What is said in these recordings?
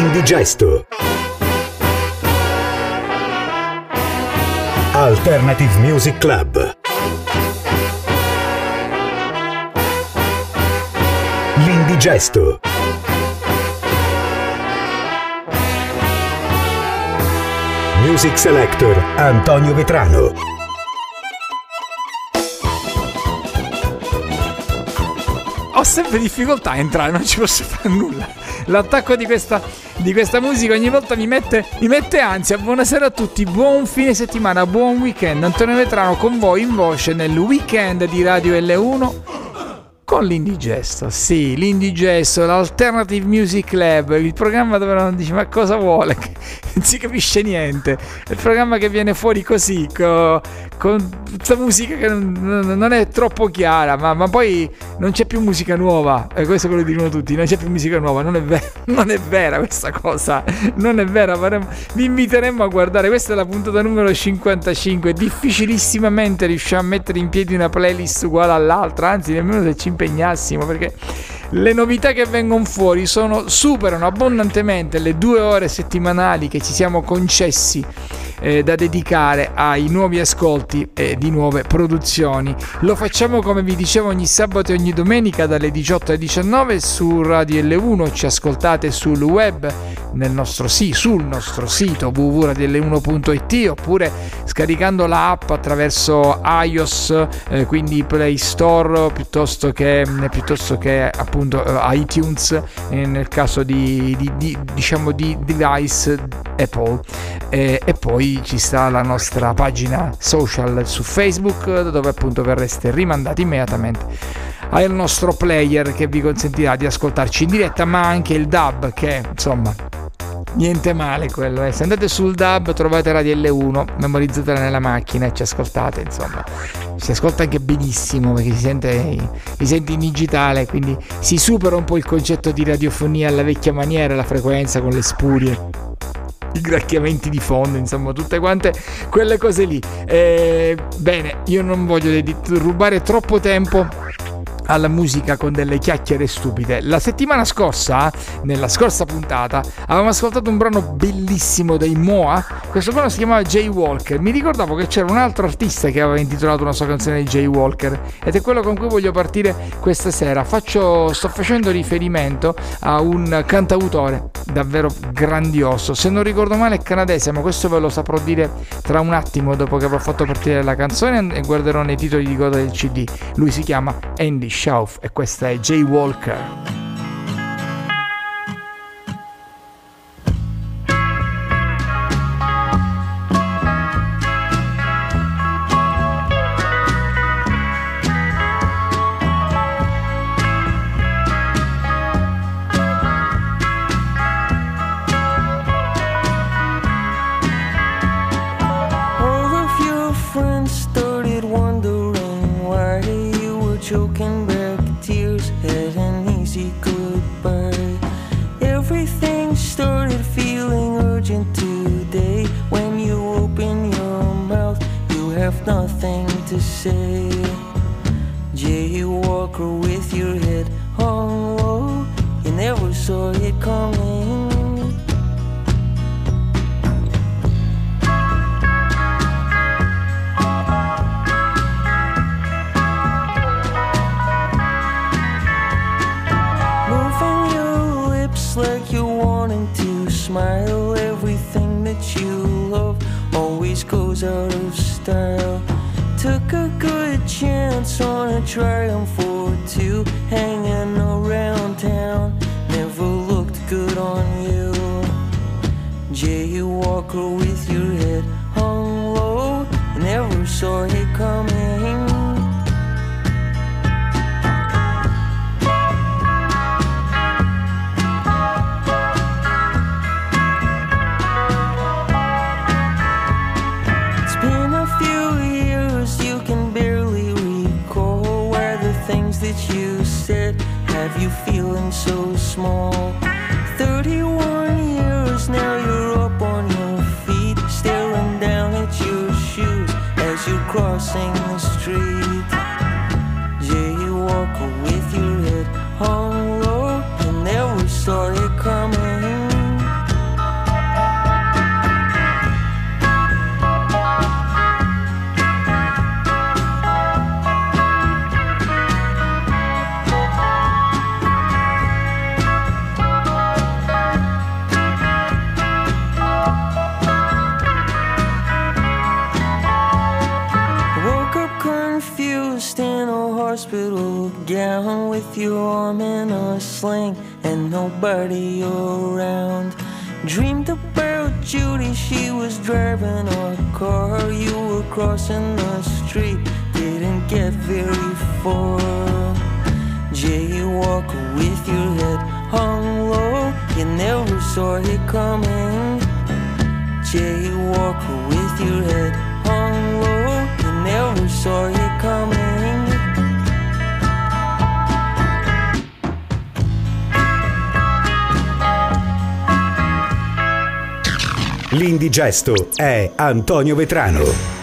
L'indigesto. Alternative Music Club. L'indigesto. Music Selector Antonio Vetrano. Sempre difficoltà a entrare, non ci posso fare nulla. L'attacco di questa, di questa musica ogni volta mi mette, mi mette ansia. Buonasera a tutti, buon fine settimana, buon weekend. Antonio Vetrano con voi in voce nel weekend di Radio L1 con l'indigesto, sì, l'indigesto, l'Alternative Music Lab, il programma dove non dici ma cosa vuole, non si capisce niente, il programma che viene fuori così, con, con questa musica che non, non è troppo chiara, ma, ma, poi non c'è più musica nuova, e questo quello dicono tutti, non c'è più musica nuova, non è, ver- non è vera questa cosa, non è vera, faremo, vi inviteremmo a guardare, questa è la puntata numero 55, difficilissimamente riusciamo a mettere in piedi una playlist uguale all'altra, anzi nemmeno se ci impegnassimo perché le novità che vengono fuori sono, superano abbondantemente le due ore settimanali che ci siamo concessi eh, da dedicare ai nuovi ascolti e di nuove produzioni. Lo facciamo come vi dicevo ogni sabato e ogni domenica dalle 18 alle 19 su Radio L1, ci ascoltate sul web nel nostro, sì, sul nostro sito www.radioL1.it oppure scaricando l'app attraverso iOS, eh, quindi Play Store piuttosto che, piuttosto che appunto eh, iTunes eh, nel caso di, di, di, diciamo di device Apple. Eh, e poi ci sta la nostra pagina social su Facebook dove appunto verreste rimandati immediatamente al nostro player che vi consentirà di ascoltarci in diretta ma anche il DAB che insomma niente male quello eh. se andate sul DAB trovate Radio L1 memorizzatela nella macchina e ci ascoltate insomma si ascolta anche benissimo perché si sente, si sente in digitale quindi si supera un po' il concetto di radiofonia alla vecchia maniera la frequenza con le spurie i gracchiamenti di fondo, insomma, tutte quante quelle cose lì. Eh, bene, io non voglio rubare troppo tempo alla musica con delle chiacchiere stupide. La settimana scorsa, nella scorsa puntata, avevamo ascoltato un brano bellissimo dei Moa. Questo brano si chiamava Jay Walker. Mi ricordavo che c'era un altro artista che aveva intitolato una sua canzone Jay Walker ed è quello con cui voglio partire questa sera. Faccio, sto facendo riferimento a un cantautore davvero grandioso. Se non ricordo male è canadese, ma questo ve lo saprò dire tra un attimo dopo che avrò fatto partire la canzone e guarderò nei titoli di coda del CD. Lui si chiama Andy Schauf e questa è Jay Walker. say L'indigesto è Antonio Vetrano.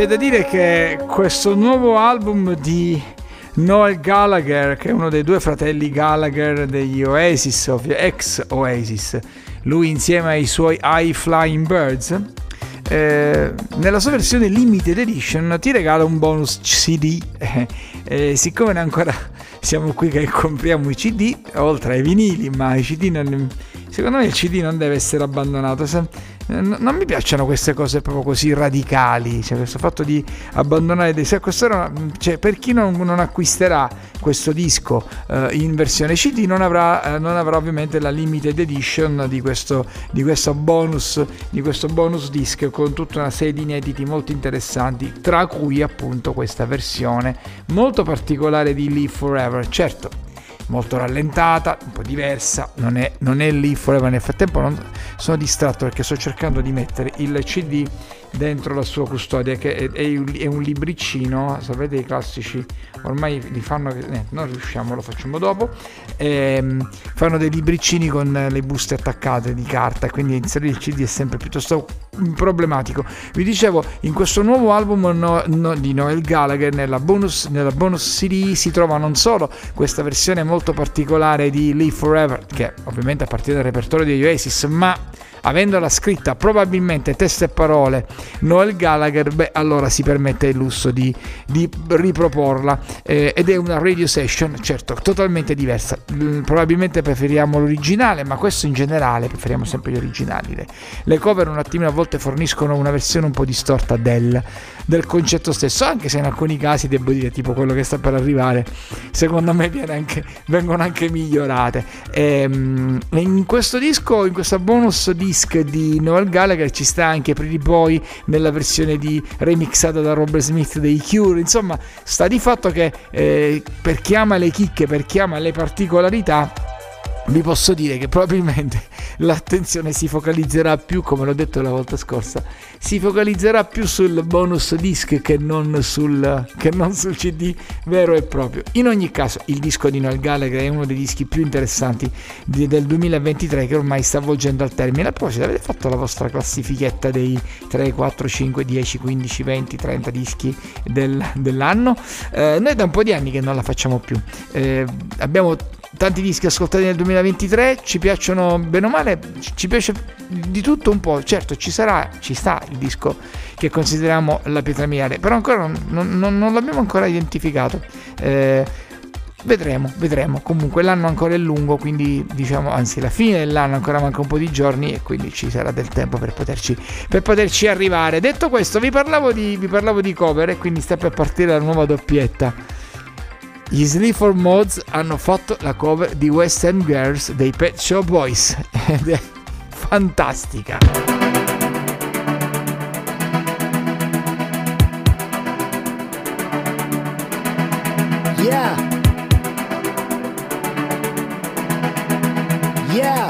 C'è da dire che questo nuovo album di Noel Gallagher, che è uno dei due fratelli Gallagher degli Oasis, ovvio, ex Oasis, lui insieme ai suoi High Flying Birds, eh, nella sua versione limited edition ti regala un bonus CD. Eh, eh, siccome ancora siamo qui che compriamo i CD, oltre ai vinili, ma i CD non, secondo me il CD non deve essere abbandonato non mi piacciono queste cose proprio così radicali, cioè questo fatto di abbandonare dei... Quest'ora, cioè, per chi non, non, acquisterà questo disco eh, in versione CD non avrà, eh, non avrà, ovviamente la limited edition di questo, di questo, bonus, di questo bonus disc con tutta una serie di inediti molto interessanti, tra cui appunto questa versione molto particolare di Live Forever. Certo, molto rallentata, un po' diversa, non è, non è lì forever. Nel frattempo non, sono distratto perché sto cercando di mettere il CD dentro la sua custodia che è, è, un libricino sapete i classici. Ormai li fanno eh, non riusciamo lo facciamo dopo. Ehm, fanno dei libricini con le buste attaccate di carta quindi inserire il cd è sempre piuttosto problematico. Vi dicevo in questo nuovo album no, no, di Noel Gallagher nella bonus, nella bonus cd si trova non solo questa versione molto particolare di Live Forever che ovviamente appartiene al repertorio degli Oasis ma avendola scritta probabilmente teste e parole Noel Gallagher, beh allora si permette il lusso di, di riproporla eh, ed è una radio session certo totalmente diversa, mm, probabilmente preferiamo l'originale ma questo in generale preferiamo sempre gli originali, le, le cover un attimino a volte forniscono una versione un po' distorta del, del concetto stesso anche se in alcuni casi devo dire tipo quello che sta per arrivare secondo me anche, vengono anche migliorate. E, ehm, in questo disco in questa bonus di disc di Noel Gallagher ci sta anche Pretty Boy nella versione di remixata da Robert Smith dei Cure. Insomma sta di fatto che eh, per chi ama le chicche per chi ama le particolarità vi posso dire che probabilmente l'attenzione si focalizzerà più, come l'ho detto la volta scorsa, si focalizzerà più sul bonus disc che non sul, che non sul CD vero e proprio. In ogni caso, il disco di Noel Gallagher è uno dei dischi più interessanti di, del 2023 che ormai sta avvolgendo al termine. A proposito, avete fatto la vostra classifichetta dei 3, 4, 5, 10, 15, 20, 30 dischi del, dell'anno? Eh, noi da un po' di anni che non la facciamo più. Eh, abbiamo tanti dischi ascoltati nel 2023, ci piacciono bene o male, ci piace di tutto un po', certo ci sarà, ci sta il disco che consideriamo la pietra miliare, però ancora non, non, non l'abbiamo ancora identificato. Eh, vedremo, vedremo. Comunque l'anno ancora è lungo, quindi diciamo, anzi la fine dell'anno ancora manca un po' di giorni e quindi ci sarà del tempo per poterci, per poterci arrivare. Detto questo, vi parlavo, di, vi parlavo di cover e quindi sta per partire la nuova doppietta gli Sleaford Mods hanno fatto la cover di West End Girls dei Pet Shop Boys ed è fantastica. Yeah. Yeah.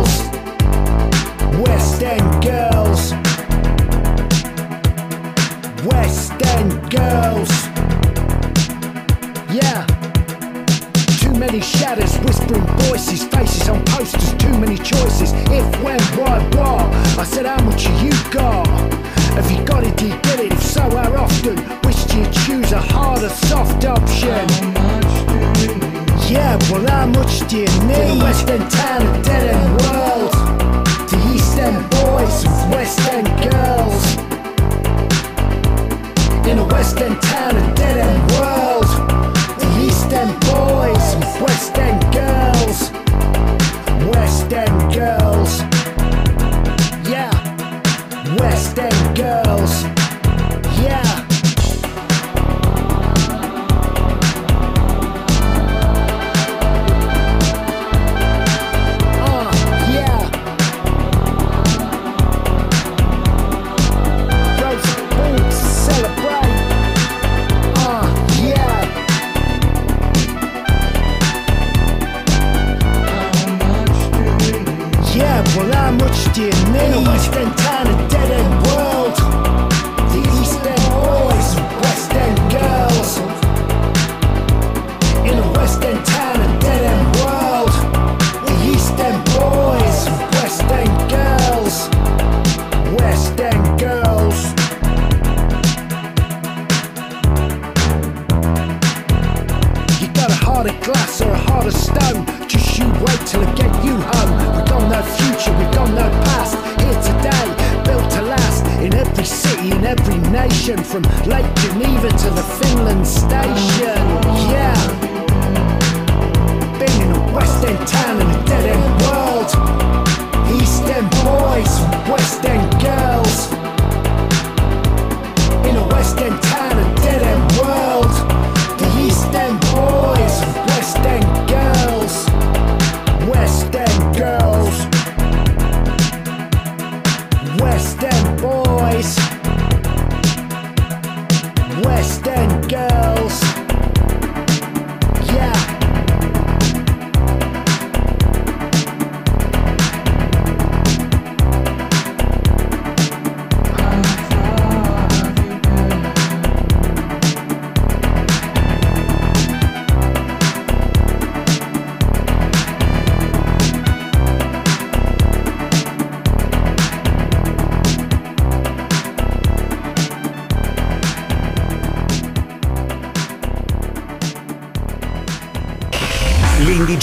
West End girls. West End girls. Yeah. Too many shadows, whispering voices, faces on posters, too many choices. If, when, why, what? I said, how much have you got? Have you got it, do you get it? If so, how often? Wish you choose a harder, soft option. Yeah, well how much do you need? The West End town, a dead end world In a West End town,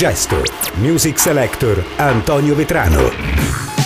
L'Indigesto. Music Selector Antonio Vetrano.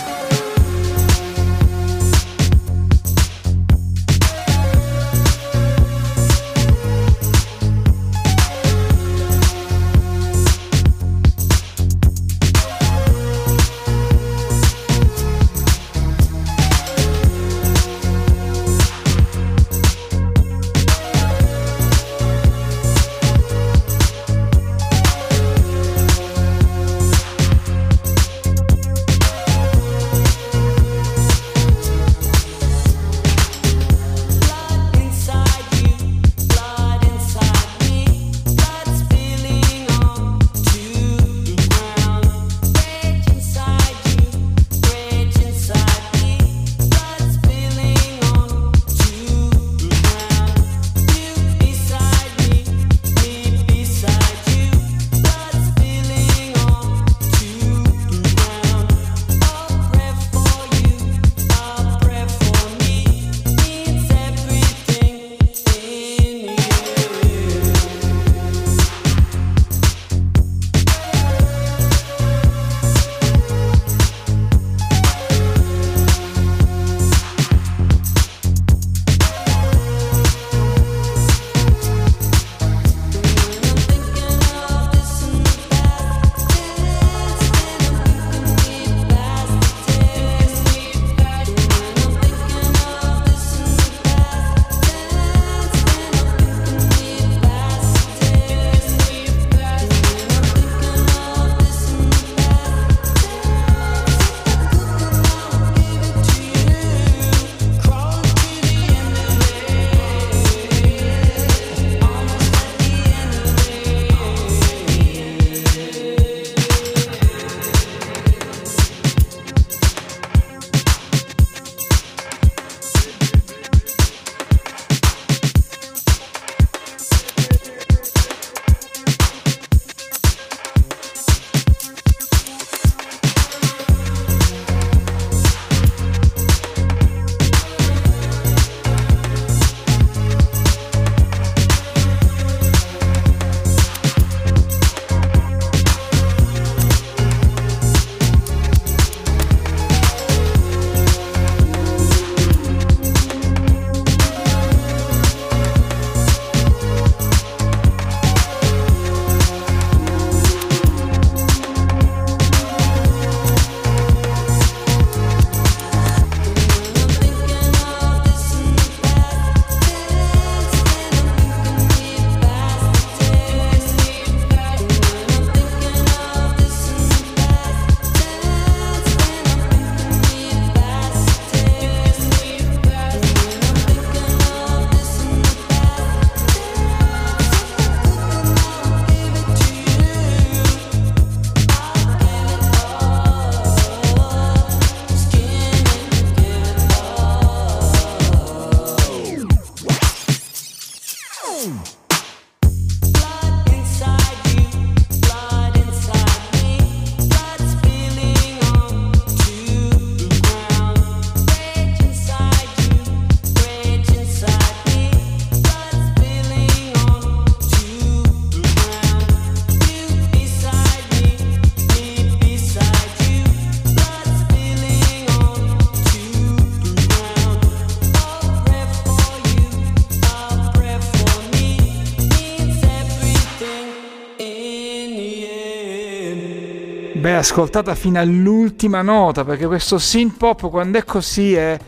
Beh, ascoltata fino all'ultima nota, perché questo synth pop quando è così è,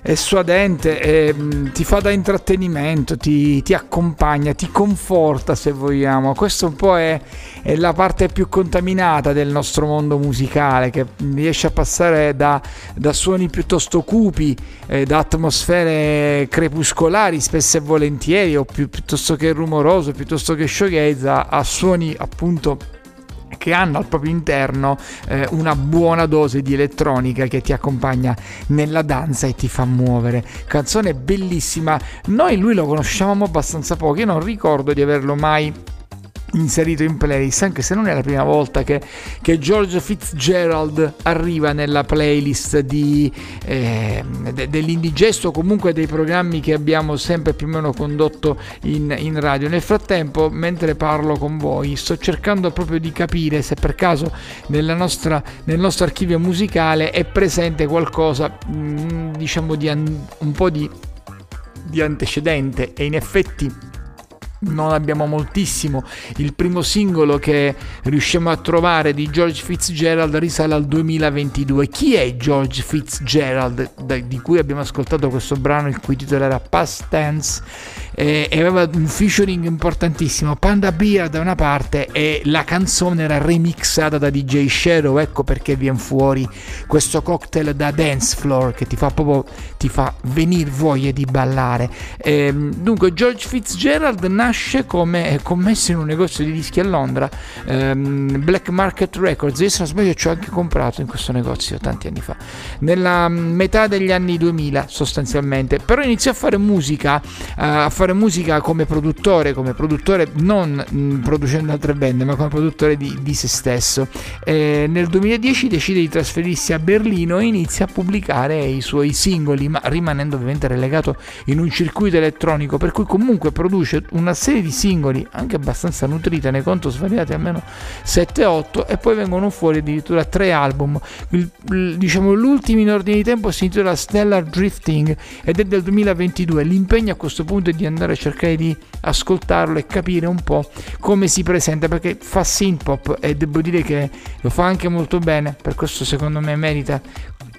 è suadente, è, mm, ti fa da intrattenimento, ti, ti, accompagna, ti conforta se vogliamo. Questo un po' è, è, la parte più contaminata del nostro mondo musicale, che riesce a passare da, da suoni piuttosto cupi, eh, da atmosfere crepuscolari spesso e volentieri, o più, piuttosto che rumoroso, piuttosto che shoegaze, a, a suoni appunto che hanno al proprio interno eh, una buona dose di elettronica che ti accompagna nella danza e ti fa muovere. Canzone bellissima. Noi lui lo conosciamo abbastanza poco, io non ricordo di averlo mai inserito in playlist, anche se non è la prima volta che, che George Fitzgerald arriva nella playlist di, eh, de, dell'indigesto comunque dei programmi che abbiamo sempre più o meno condotto in, in, radio. Nel frattempo, mentre parlo con voi, sto cercando proprio di capire se per caso nostra, nel nostro archivio musicale è presente qualcosa, mm, diciamo, di un po' di, di antecedente e in effetti non abbiamo moltissimo. Il primo singolo che riusciamo a trovare di George Fitzgerald risale al 2022. Chi è George Fitzgerald, di cui abbiamo ascoltato questo brano, il cui titolo era Past Tense? E aveva un featuring importantissimo. Panda Beer da una parte e la canzone era remixata da DJ Shadow. Ecco perché viene fuori questo cocktail da dance floor che ti fa proprio ti fa venire voglia di ballare. E, ehm, dunque, George Fitzgerald nasce come commesso in un negozio di dischi a Londra, ehm, Black Market Records. Io se non sbaglio ci ho anche comprato in questo negozio tanti anni fa, nella metà degli anni 2000 sostanzialmente. Però iniziò a fare musica, uh, a fare musica come produttore, come produttore non mh, mm, producendo altre band, ma come produttore di, di se stesso. E nel 2010 decide di trasferirsi a Berlino e inizia a pubblicare i suoi singoli, ma rimanendo ovviamente relegato in un circuito elettronico, per cui comunque produce una serie di singoli anche abbastanza nutrita, ne conto svariati almeno 7-8 e poi vengono fuori addirittura tre album. Il, diciamo l'ultimo in ordine di tempo si intitola Stellar Drifting ed è del 2022. L'impegno a questo punto è di andare a cercare di ascoltarlo e capire un po' come si presenta perché fa synth pop e devo dire che lo fa anche molto bene, per questo secondo me merita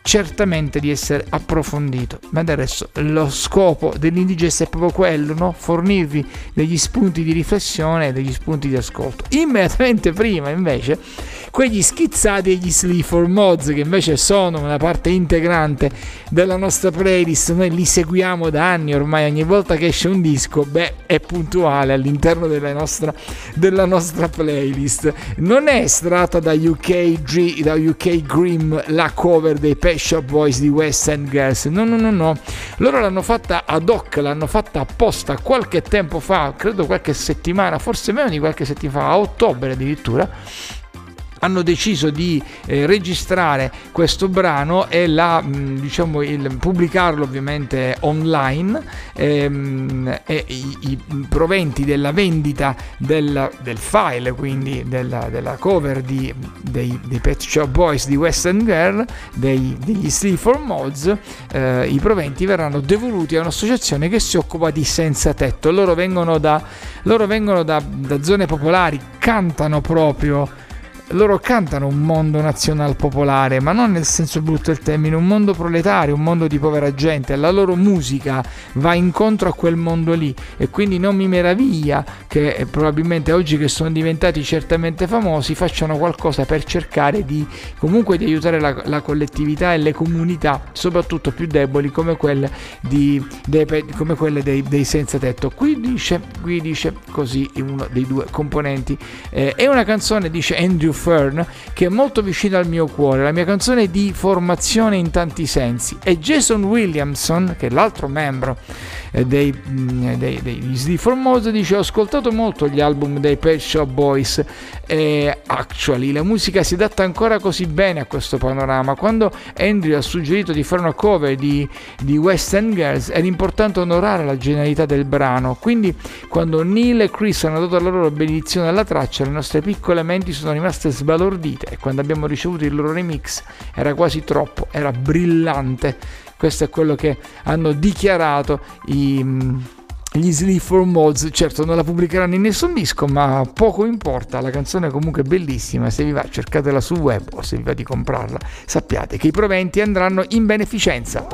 certamente di essere approfondito. Ma del resto lo scopo dell'indigesta è proprio quello, no? fornirvi degli spunti di riflessione e degli spunti di ascolto. Immediatamente prima invece quegli schizzati e gli Sleeper Mods che invece sono una parte integrante della nostra playlist, noi li seguiamo da anni ormai, ogni volta che esce un disco, beh, è puntuale all'interno della nostra, della nostra playlist. Non è estratta da UK, da UK Grim la cover dei Pet Shop Boys di West End Girls. No, no, no, no. Loro l'hanno fatta ad hoc, l'hanno fatta apposta qualche tempo fa, credo qualche settimana, forse meno di qualche settimana fa, a ottobre addirittura hanno deciso di eh, registrare questo brano e la, mh, mm, diciamo, il, pubblicarlo ovviamente online ehm, e i, i, proventi della vendita del, del file, quindi della, della cover di, dei, dei, Pet Shop Boys di Western Girl, dei, degli Sleep for Mods, eh, i proventi verranno devoluti a un'associazione che si occupa di senza tetto. Loro vengono da, loro vengono da, da zone popolari, cantano proprio loro cantano un mondo nazional popolare, ma non nel senso brutto del termine, un mondo proletario, un mondo di povera gente. La loro musica va incontro a quel mondo lì e quindi non mi meraviglia che eh, probabilmente oggi che sono diventati certamente famosi facciano qualcosa per cercare di comunque di aiutare la, la collettività e le comunità, soprattutto più deboli come quelle, di, dei, come quelle dei, dei, senza tetto. Qui dice, qui dice così uno dei due componenti. Eh, è una canzone, dice Andrew Fern che è molto vicino al mio cuore, la mia canzone di formazione in tanti sensi. E Jason Williamson, che è l'altro membro eh, dei, mm, dei, degli Sleep Formosa, dice ho ascoltato molto gli album dei Pet Shop Boys e actually la musica si adatta ancora così bene a questo panorama. Quando Andrew ha suggerito di fare una cover di, di West End Girls era importante onorare la genialità del brano, quindi quando Neil e Chris hanno dato la loro benedizione alla traccia le nostre piccole menti sono rimaste sbalordite e quando abbiamo ricevuto il loro remix era quasi troppo, era brillante. Questo è quello che hanno dichiarato i gli Sleep for Mods. Certo, non la pubblicheranno in nessun disco, ma poco importa. La canzone è comunque bellissima. Se vi va, cercatela sul web o se vi va di comprarla, sappiate che i proventi andranno in beneficenza.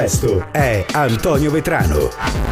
L'indigesto è Antonio Vetrano.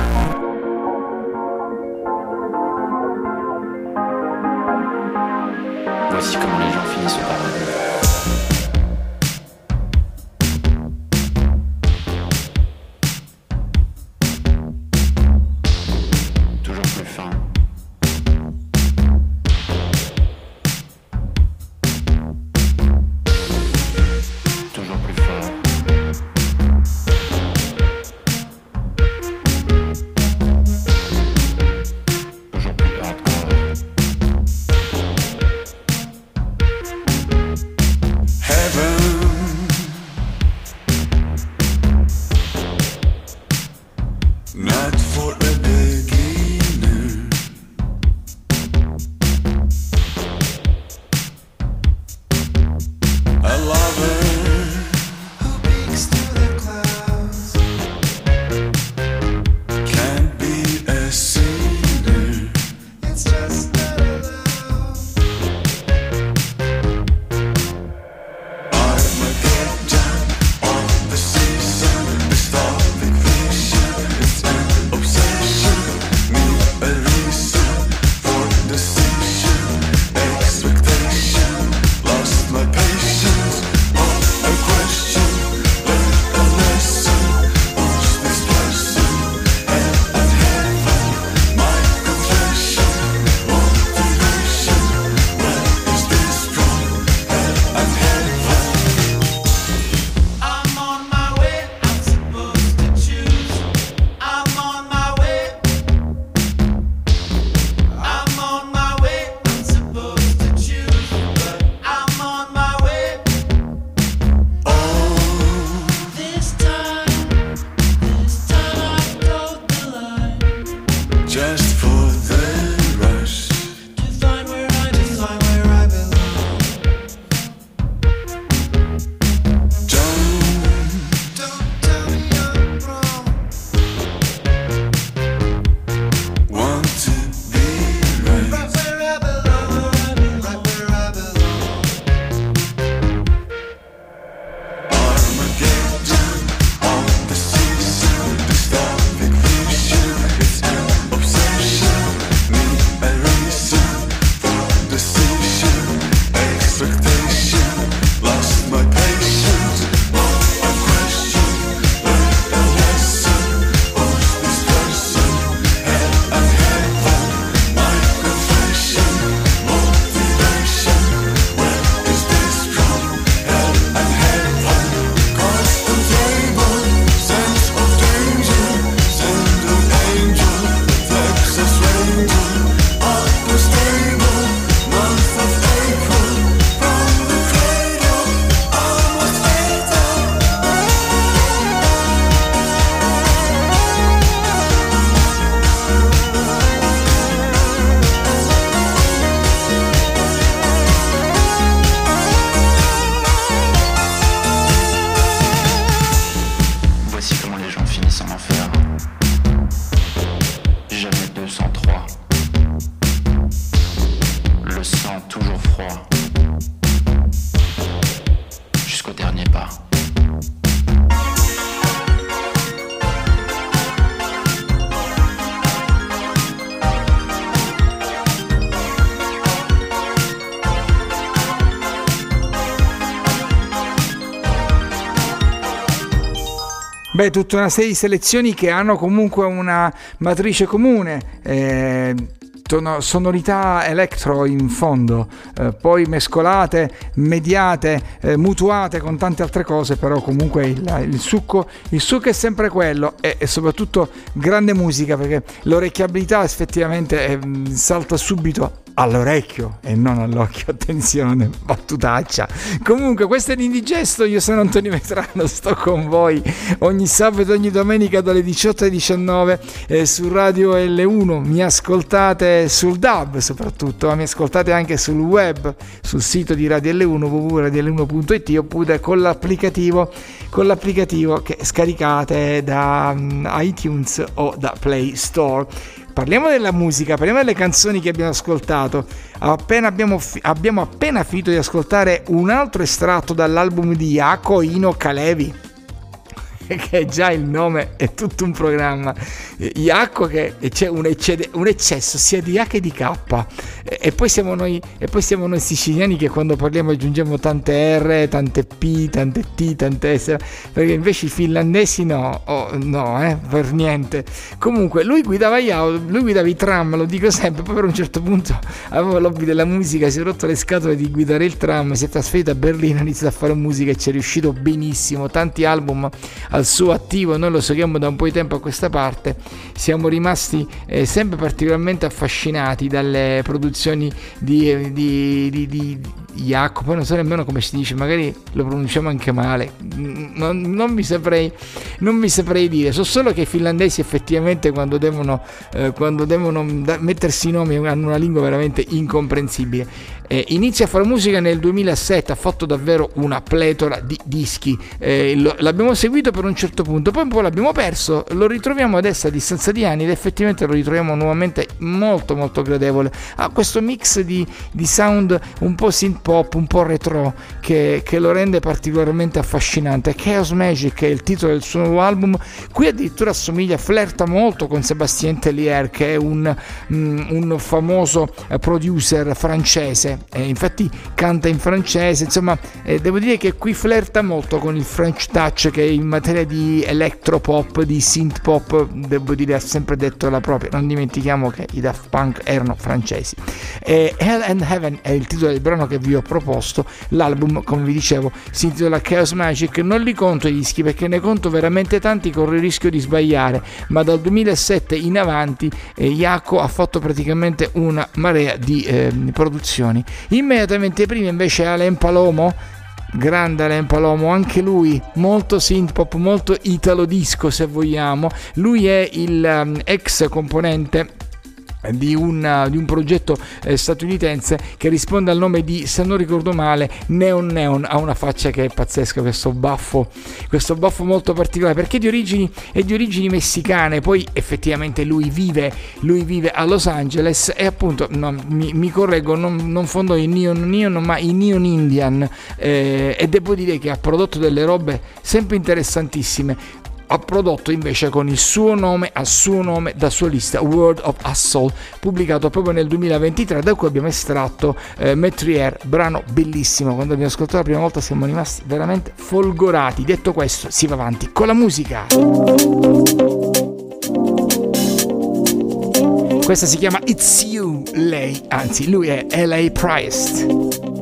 Beh, tutta una serie di selezioni che hanno comunque una matrice comune. Eh, sonorità electro in fondo, eh, poi mescolate, mediate, eh, mutuate con tante altre cose, però comunque il, il, succo, il succo, è sempre quello e, e, soprattutto grande musica perché l'orecchiabilità effettivamente eh, salta subito all'orecchio e non all'occhio, attenzione, battutaccia. Comunque, questo è l'Indigesto, io sono Antonio Vetrano, sto con voi ogni sabato e ogni domenica dalle 18 alle 19 eh, su Radio L1, mi ascoltate sul DAB soprattutto, ma mi ascoltate anche sul web, sul sito di Radio L1, www.radiol1.it oppure con l'applicativo, con l'applicativo che scaricate da um, iTunes o da Play Store parliamo della musica, parliamo delle canzoni che abbiamo ascoltato. Appena abbiamo, abbiamo appena finito di ascoltare un altro estratto dall'album di Yako Ino Kalevi che già il nome è tutto un programma. Iacco che c'è un, eccede, un, eccesso sia di A che di K. E, e, poi siamo noi, e poi siamo noi siciliani che quando parliamo aggiungiamo tante R, tante P, tante T, tante S, perché invece i finlandesi no, oh, no, eh, per niente. Comunque lui guidava lui guidava i tram, lo dico sempre, poi per un certo punto aveva l'hobby della musica, si è rotto le scatole di guidare il tram, si è trasferito a Berlino, ha iniziato a fare musica e ci è riuscito benissimo, tanti album al suo attivo, noi lo seguiamo da un po' di tempo a questa parte, siamo rimasti eh, sempre particolarmente affascinati dalle produzioni di, di, di, di, Jacopo, non so nemmeno come si dice, magari lo pronunciamo anche male, non, non, mi, saprei, non mi saprei dire, so solo che i finlandesi effettivamente quando devono, eh, quando devono mettersi i nomi hanno una lingua veramente incomprensibile. Eh, inizia a fare musica nel 2007, ha fatto davvero una pletora di dischi, eh, lo, l'abbiamo seguito per un certo punto, poi un po' l'abbiamo perso, lo ritroviamo adesso a distanza di anni ed effettivamente lo ritroviamo nuovamente molto molto gradevole. Ha questo mix di, di sound un po' synth pop, un po' retro che, che, lo rende particolarmente affascinante. Chaos Magic è il titolo del suo nuovo album, qui addirittura assomiglia, flirta molto con Sébastien Tellier che è un, mm, un famoso eh, producer francese eh, infatti canta in francese, insomma eh, devo dire che qui flirta molto con il French touch che in materia di electropop, di synth pop, devo dire ha sempre detto la propria, non dimentichiamo che i Daft Punk erano francesi. Eh, Hell and Heaven è il titolo del brano che vi ho proposto, l'album come vi dicevo si intitola Chaos Magic, non li conto i dischi perché ne conto veramente tanti, corro il rischio di sbagliare, ma dal 2007 in avanti eh, ha fatto praticamente una marea di eh, produzioni. Immediatamente prima invece Alain Palomo grande Alain Palomo, anche lui molto synth pop, molto italo disco se vogliamo. Lui è il um, ex componente di un, di un progetto eh, statunitense che risponde al nome di, se non ricordo male, Neon Neon, ha una faccia che è pazzesca, questo baffo, questo baffo molto particolare, perché di origini, è di origini messicane, poi effettivamente lui vive, lui vive a Los Angeles e appunto, no, mi, mi, correggo, non, non fondo i Neon Neon, ma i Neon Indian eh, e devo dire che ha prodotto delle robe sempre interessantissime ha prodotto invece con il suo nome, a suo nome, da sua lista World of Hustle, pubblicato proprio nel 2023, da cui abbiamo estratto eh, Metrier, brano bellissimo. Quando abbiamo ascoltato la prima volta siamo rimasti veramente folgorati. Detto questo, si va avanti con la musica. Questa si chiama It's You, lei, anzi lui è LA Priest.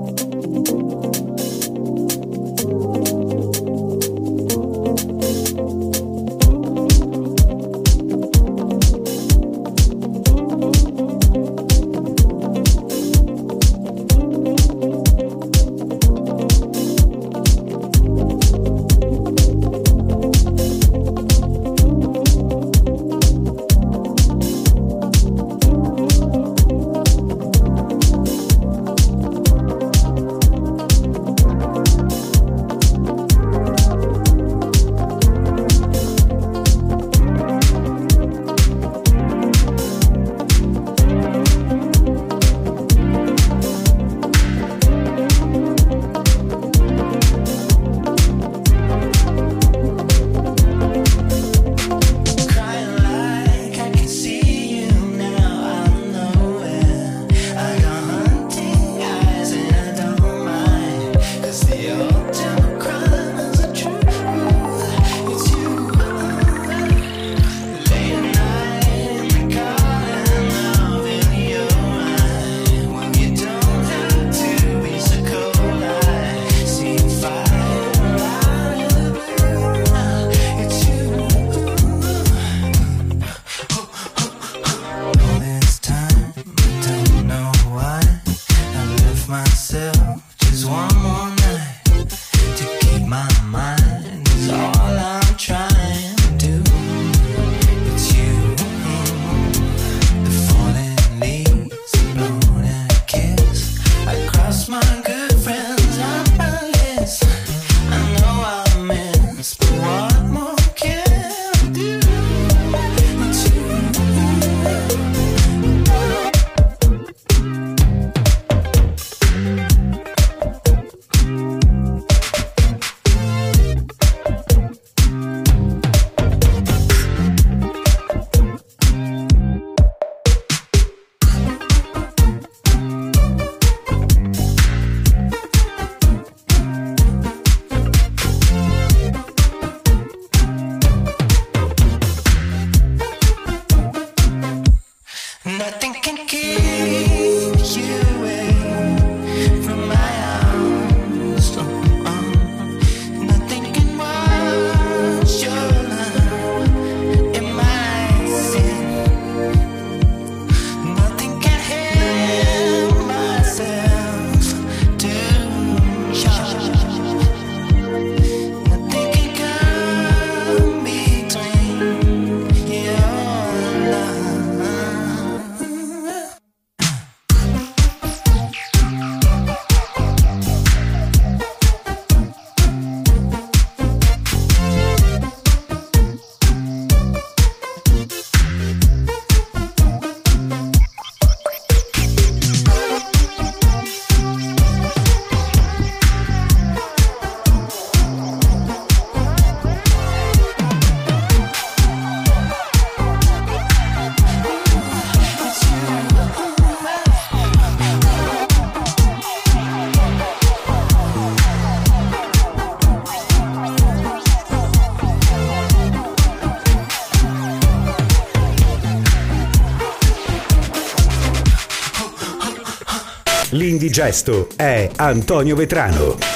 di gesto è Antonio Vetrano.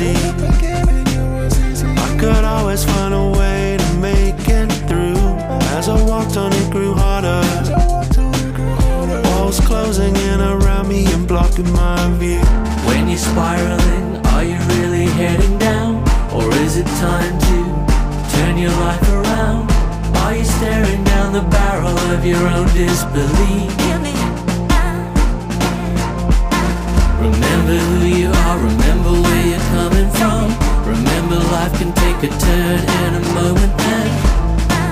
easy. I could always find a way to make it through. As I walked on, it grew harder. Walls closing in around me and blocking my view. When you're spiraling, are you really heading down? Or is it time to turn your life around? Are you staring down the barrel of your own disbelief?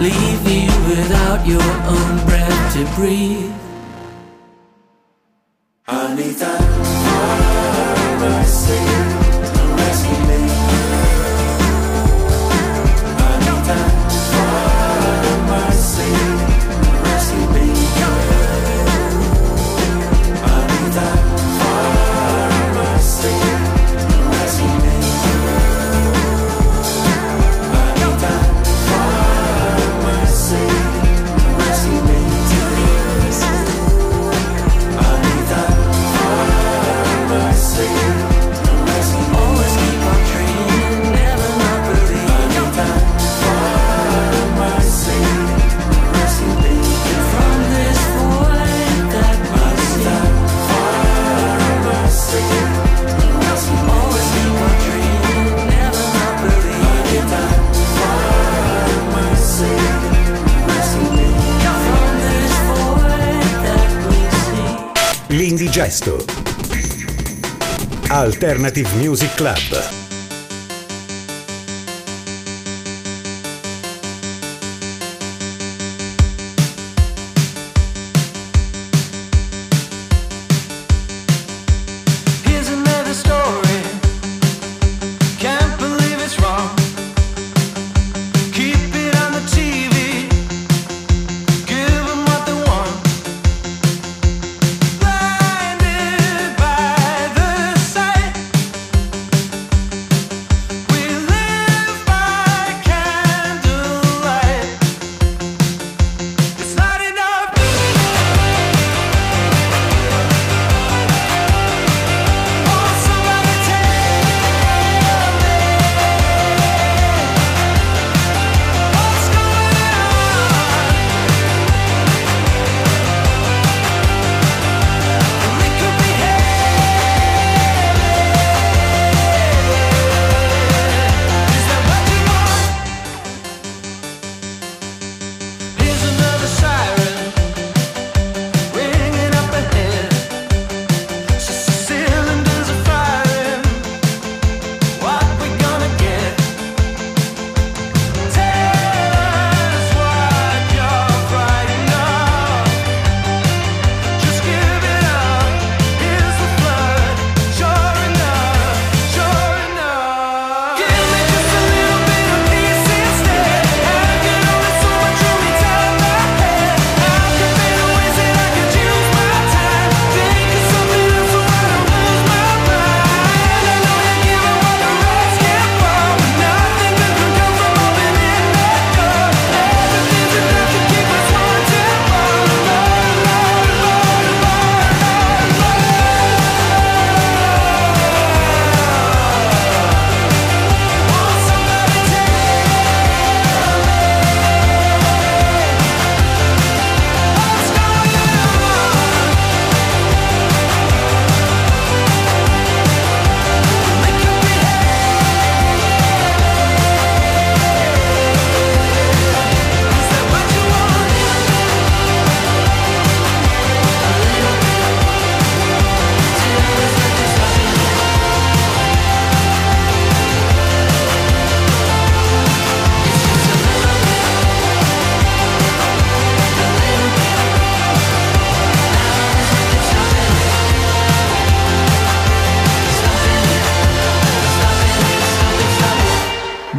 Leave you without your own breath to breathe. L'Indigesto. Alternative Music Club.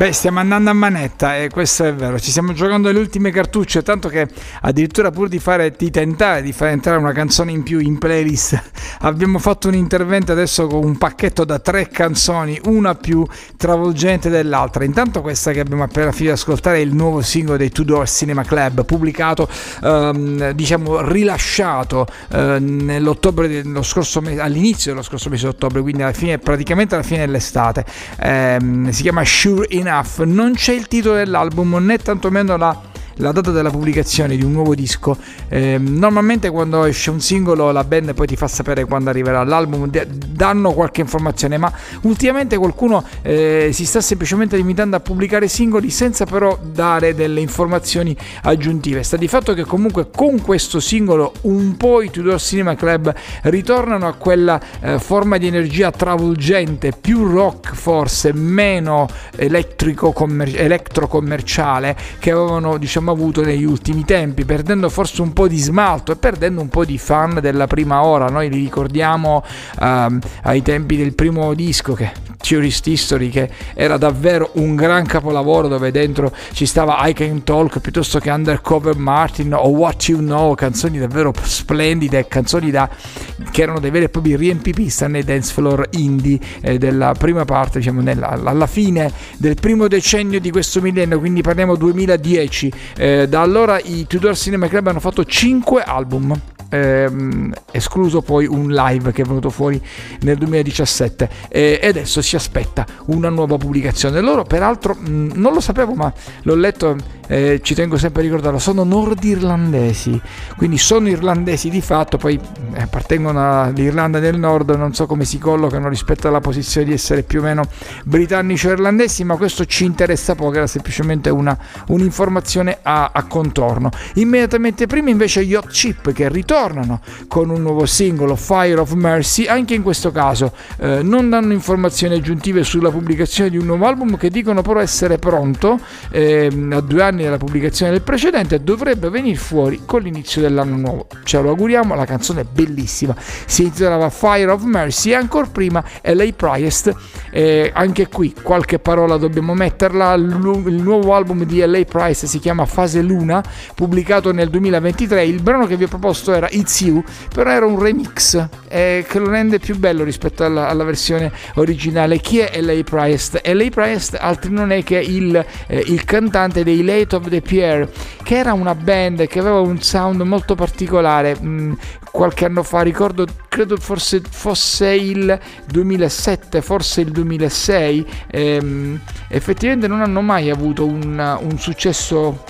Beh, stiamo andando a manetta e questo è vero, ci stiamo giocando le ultime cartucce, tanto che addirittura pur di, fare, di tentare di fare entrare una canzone in più in playlist, abbiamo fatto un intervento adesso con un pacchetto da tre canzoni, una più travolgente dell'altra. Intanto questa che abbiamo appena finito di ascoltare è il nuovo singolo dei Tudor Cinema Club, pubblicato, ehm, diciamo, rilasciato eh, nell'ottobre dello scorso mese, all'inizio dello scorso mese di ottobre, quindi alla fine, praticamente alla fine dell'estate. Eh, si chiama Sure Enough Enough non c'è il titolo dell'album né tantomeno la la data della pubblicazione di un nuovo disco. Eh, normalmente quando esce un singolo la band poi ti fa sapere quando arriverà l'album, danno qualche informazione, ma ultimamente qualcuno eh, si sta semplicemente limitando a pubblicare singoli senza però dare delle informazioni aggiuntive. Sta di fatto che comunque con questo singolo un po' i Tudor Cinema Club ritornano a quella eh, forma di energia travolgente, più rock forse, meno elettrico commer- elettrocommerciale che avevano diciamo abbiamo avuto negli ultimi tempi, perdendo forse un po' di smalto e perdendo un po' di fan della prima ora. Noi li ricordiamo um, ai tempi del primo disco che Tourist History che era davvero un gran capolavoro dove dentro ci stava I Can Talk piuttosto che Undercover Martin o What You Know, canzoni davvero splendide, canzoni da, che erano dei veri e propri riempipista nei dance floor indie eh, della prima parte, diciamo nella, alla fine del primo decennio di questo millennio, quindi parliamo 2010. Eh, da allora i Tudor Cinema Club hanno fatto 5 album ehm, escluso poi un live che è venuto fuori nel 2017 e adesso si aspetta una nuova pubblicazione. Loro peraltro mh, non lo sapevo ma l'ho letto, eh, ci tengo sempre a ricordarlo, sono nordirlandesi, quindi sono irlandesi di fatto, poi eh, appartengono all'Irlanda del Nord, non so come si collocano rispetto alla posizione di essere più o meno britannici o irlandesi, ma questo ci interessa poco, era semplicemente una, un'informazione a, a contorno. Immediatamente prima invece Yacht Chip che ritorna ritornano con un nuovo singolo, Fire of Mercy. Anche in questo caso eh, non danno informazioni aggiuntive sulla pubblicazione di un nuovo album che dicono però essere pronto ehm, a due anni dalla pubblicazione del precedente dovrebbe venire fuori con l'inizio dell'anno nuovo. Ce lo auguriamo, la canzone è bellissima. Si intitolava Fire of Mercy e ancora prima LA Priest. Eh, anche qui qualche parola dobbiamo metterla. Il nuovo album di LA Price si chiama Fase Luna, pubblicato nel 2023. Il brano che vi ho proposto era It's You, però era un remix eh, che lo rende più bello rispetto alla, alla, versione originale. Chi è LA Priest? LA Priest altri non è che il, eh, il cantante dei Late of the Pierre, che era una band che aveva un sound molto particolare. Mm, qualche anno fa, ricordo, credo forse fosse il 2007, forse il 2006, ehm, effettivamente non hanno mai avuto un, un successo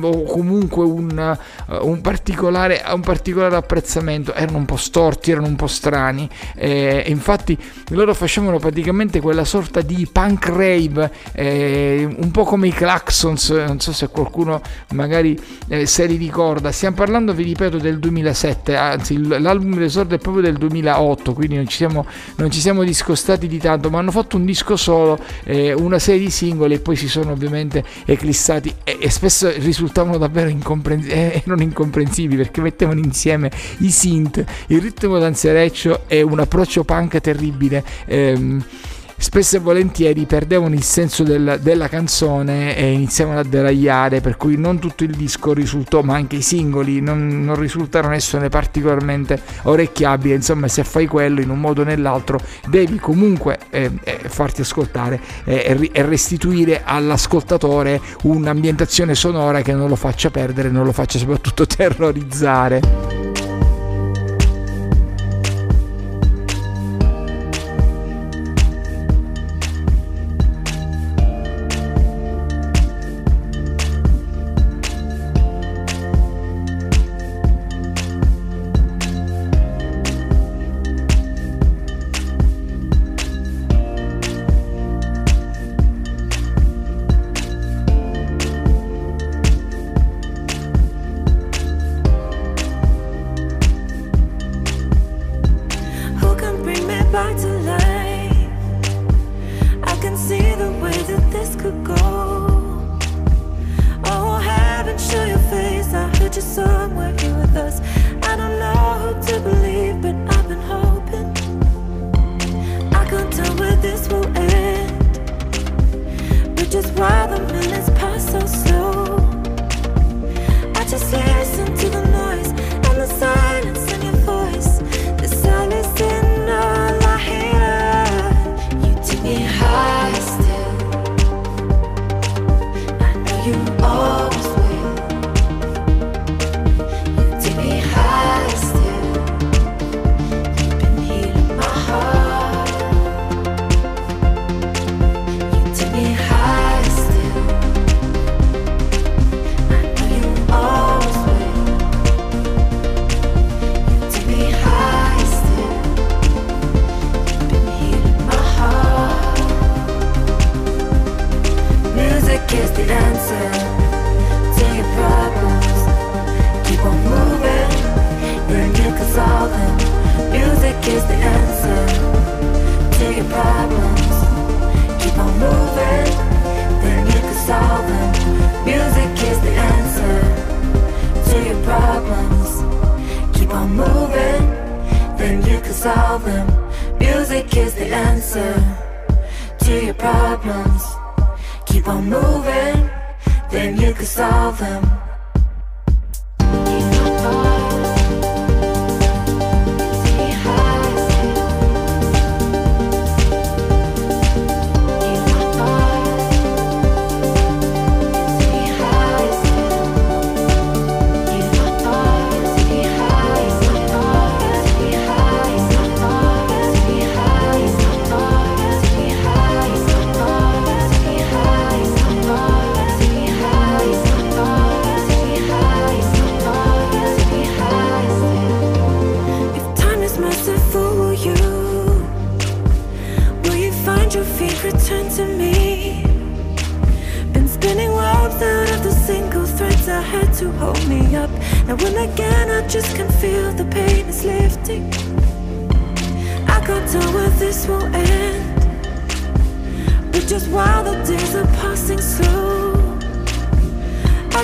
o comunque un, uh, un, particolare, un, particolare, apprezzamento. Erano un po' storti, erano un po' strani. Eh, infatti loro facevano praticamente quella sorta di punk rave eh, un po' come i Claxons non so se qualcuno magari eh, se li ricorda. Stiamo parlando vi ripeto del 2007 anzi l'album d'esordio è proprio del 2008 quindi non ci siamo, non ci siamo discostati di tanto ma hanno fatto un disco solo eh, una serie di singoli e poi si sono ovviamente eclissati e, e spesso risultavano davvero incomprensi- eh, non incomprensibili perché mettevano insieme i synth, il ritmo danzereccio e un approccio punk terribile. Ehm, spesso e volentieri perdevano il senso del, della canzone e iniziavano a deragliare, per cui non tutto il disco risultò, ma anche i singoli non, non risultarono essere particolarmente orecchiabili. Insomma, se fai quello in un modo o nell'altro, devi comunque eh, eh, farti ascoltare eh, e restituire all'ascoltatore un'ambientazione sonora che non lo faccia perdere, non lo faccia soprattutto terrorizzare.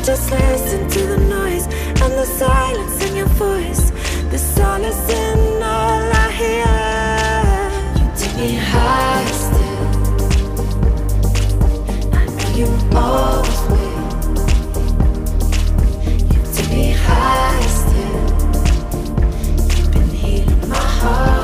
Just listen to the noise and the silence in your voice. The solace in all I hear. You take me high still. I know you always will. You take me high still. You've been healing my heart.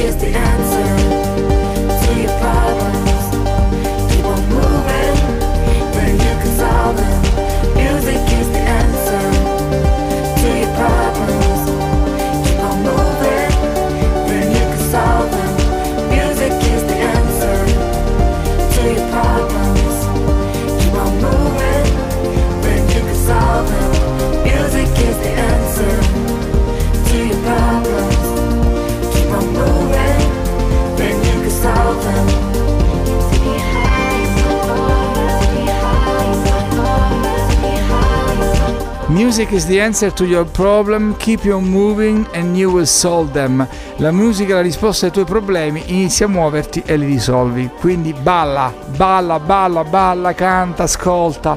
Music is the answer Music is the answer to your problem, keep on moving and you will solve them. La musica è la risposta ai tuoi problemi, inizia a muoverti e li risolvi. Quindi balla, balla, balla, balla, canta, ascolta.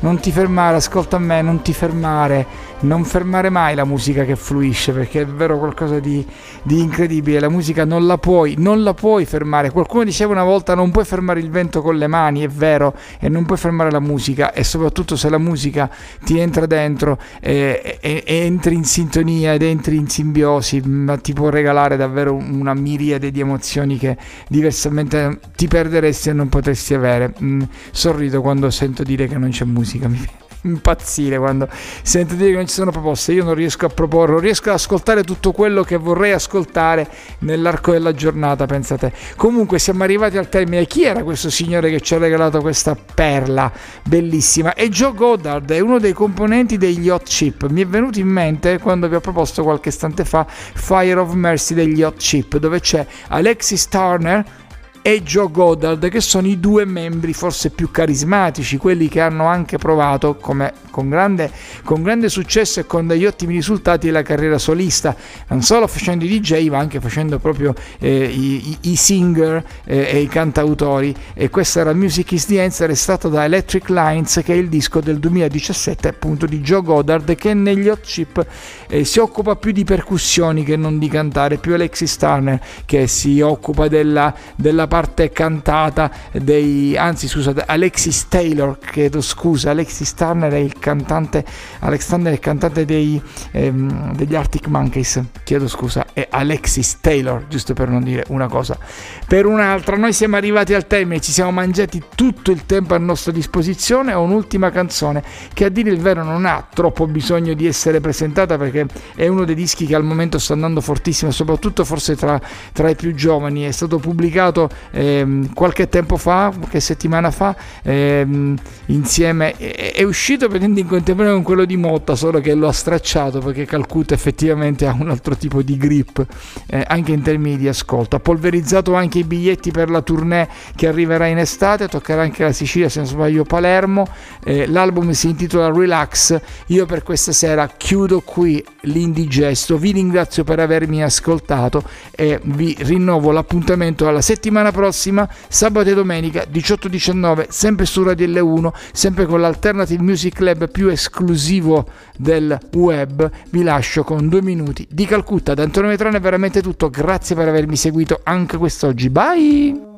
Non ti fermare, ascolta me, non ti fermare, non fermare mai la musica che fluisce perché è vero qualcosa di, di incredibile. La musica non la puoi, non la puoi fermare. Qualcuno diceva una volta non puoi fermare il vento con le mani, è vero, e non puoi fermare la musica e soprattutto se la musica ti entra dentro e, e- e entri in sintonia ed entri in simbiosi, ma ti può regalare davvero una miriade di emozioni che diversamente ti perderesti e non potresti avere. Mm, sorrido quando sento dire che non c'è musica, mi impazzire quando sento dire che non ci sono proposte, io non riesco a proporre, non riesco ad ascoltare tutto quello che vorrei ascoltare nell'arco della giornata, pensate. Comunque siamo arrivati al termine, chi era questo signore che ci ha regalato questa perla bellissima? E Joe Goddard è uno dei componenti degli Hot Chip, mi è venuto in mente quando vi ho proposto qualche istante fa Fire of Mercy degli Hot Chip, dove c'è Alexis Turner e Joe Goddard, che sono i due membri forse più carismatici, quelli che hanno anche provato come, con, grande, con grande successo e con degli ottimi risultati la carriera solista, non solo facendo i DJ ma anche facendo proprio eh, i, i- singer eh, e i cantautori. E questa era Music is the Answer, estratto da Electric Lines, che è il disco del 2017 appunto di Joe Goddard, che negli Hot Chip eh, si occupa più di percussioni che non di cantare, più Alexis Turner che si occupa della, della parte cantata dei anzi scusate Alexis Taylor chiedo scusa Alexis Turner è il cantante Alex Turner è il cantante dei, ehm, degli Arctic Monkeys. Chiedo scusa è Alexis Taylor giusto per non dire una cosa. Per un'altra noi siamo arrivati al termine ci siamo mangiati tutto il tempo a nostra disposizione. Ho un'ultima canzone che a dire il vero non ha troppo bisogno di essere presentata perché è uno dei dischi che al momento sta andando fortissimo soprattutto forse tra, tra i più giovani. È stato pubblicato ehm, qualche tempo fa qualche settimana fa ehm, insieme è, è uscito praticamente in contemporanea con quello di Motta solo che lo ha stracciato perché Calcutta effettivamente ha un altro tipo di grip eh, anche in termini di ascolto. Ha polverizzato anche i biglietti per la tournée che arriverà in estate toccherà anche la Sicilia se non sbaglio Palermo. Eh, l'album si intitola Relax. Io per questa sera chiudo qui l'indigesto. Vi ringrazio per avermi ascoltato e vi rinnovo l'appuntamento alla settimana prossima sabato e domenica 18-19 sempre su Radio L1 sempre con l'Alternative Music Club più esclusivo del web. Vi lascio con due minuti di Calcutta. Da Antonio Vetrano è veramente tutto. Grazie per avermi seguito anche quest'oggi. Bye!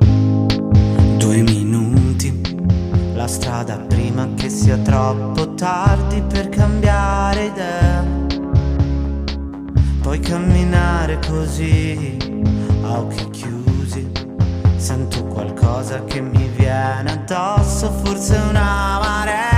Due minuti, la strada prima che sia troppo tardi per cambiare idea. Puoi camminare così, a occhi chiusi. Sento qualcosa che mi viene addosso, forse una marea.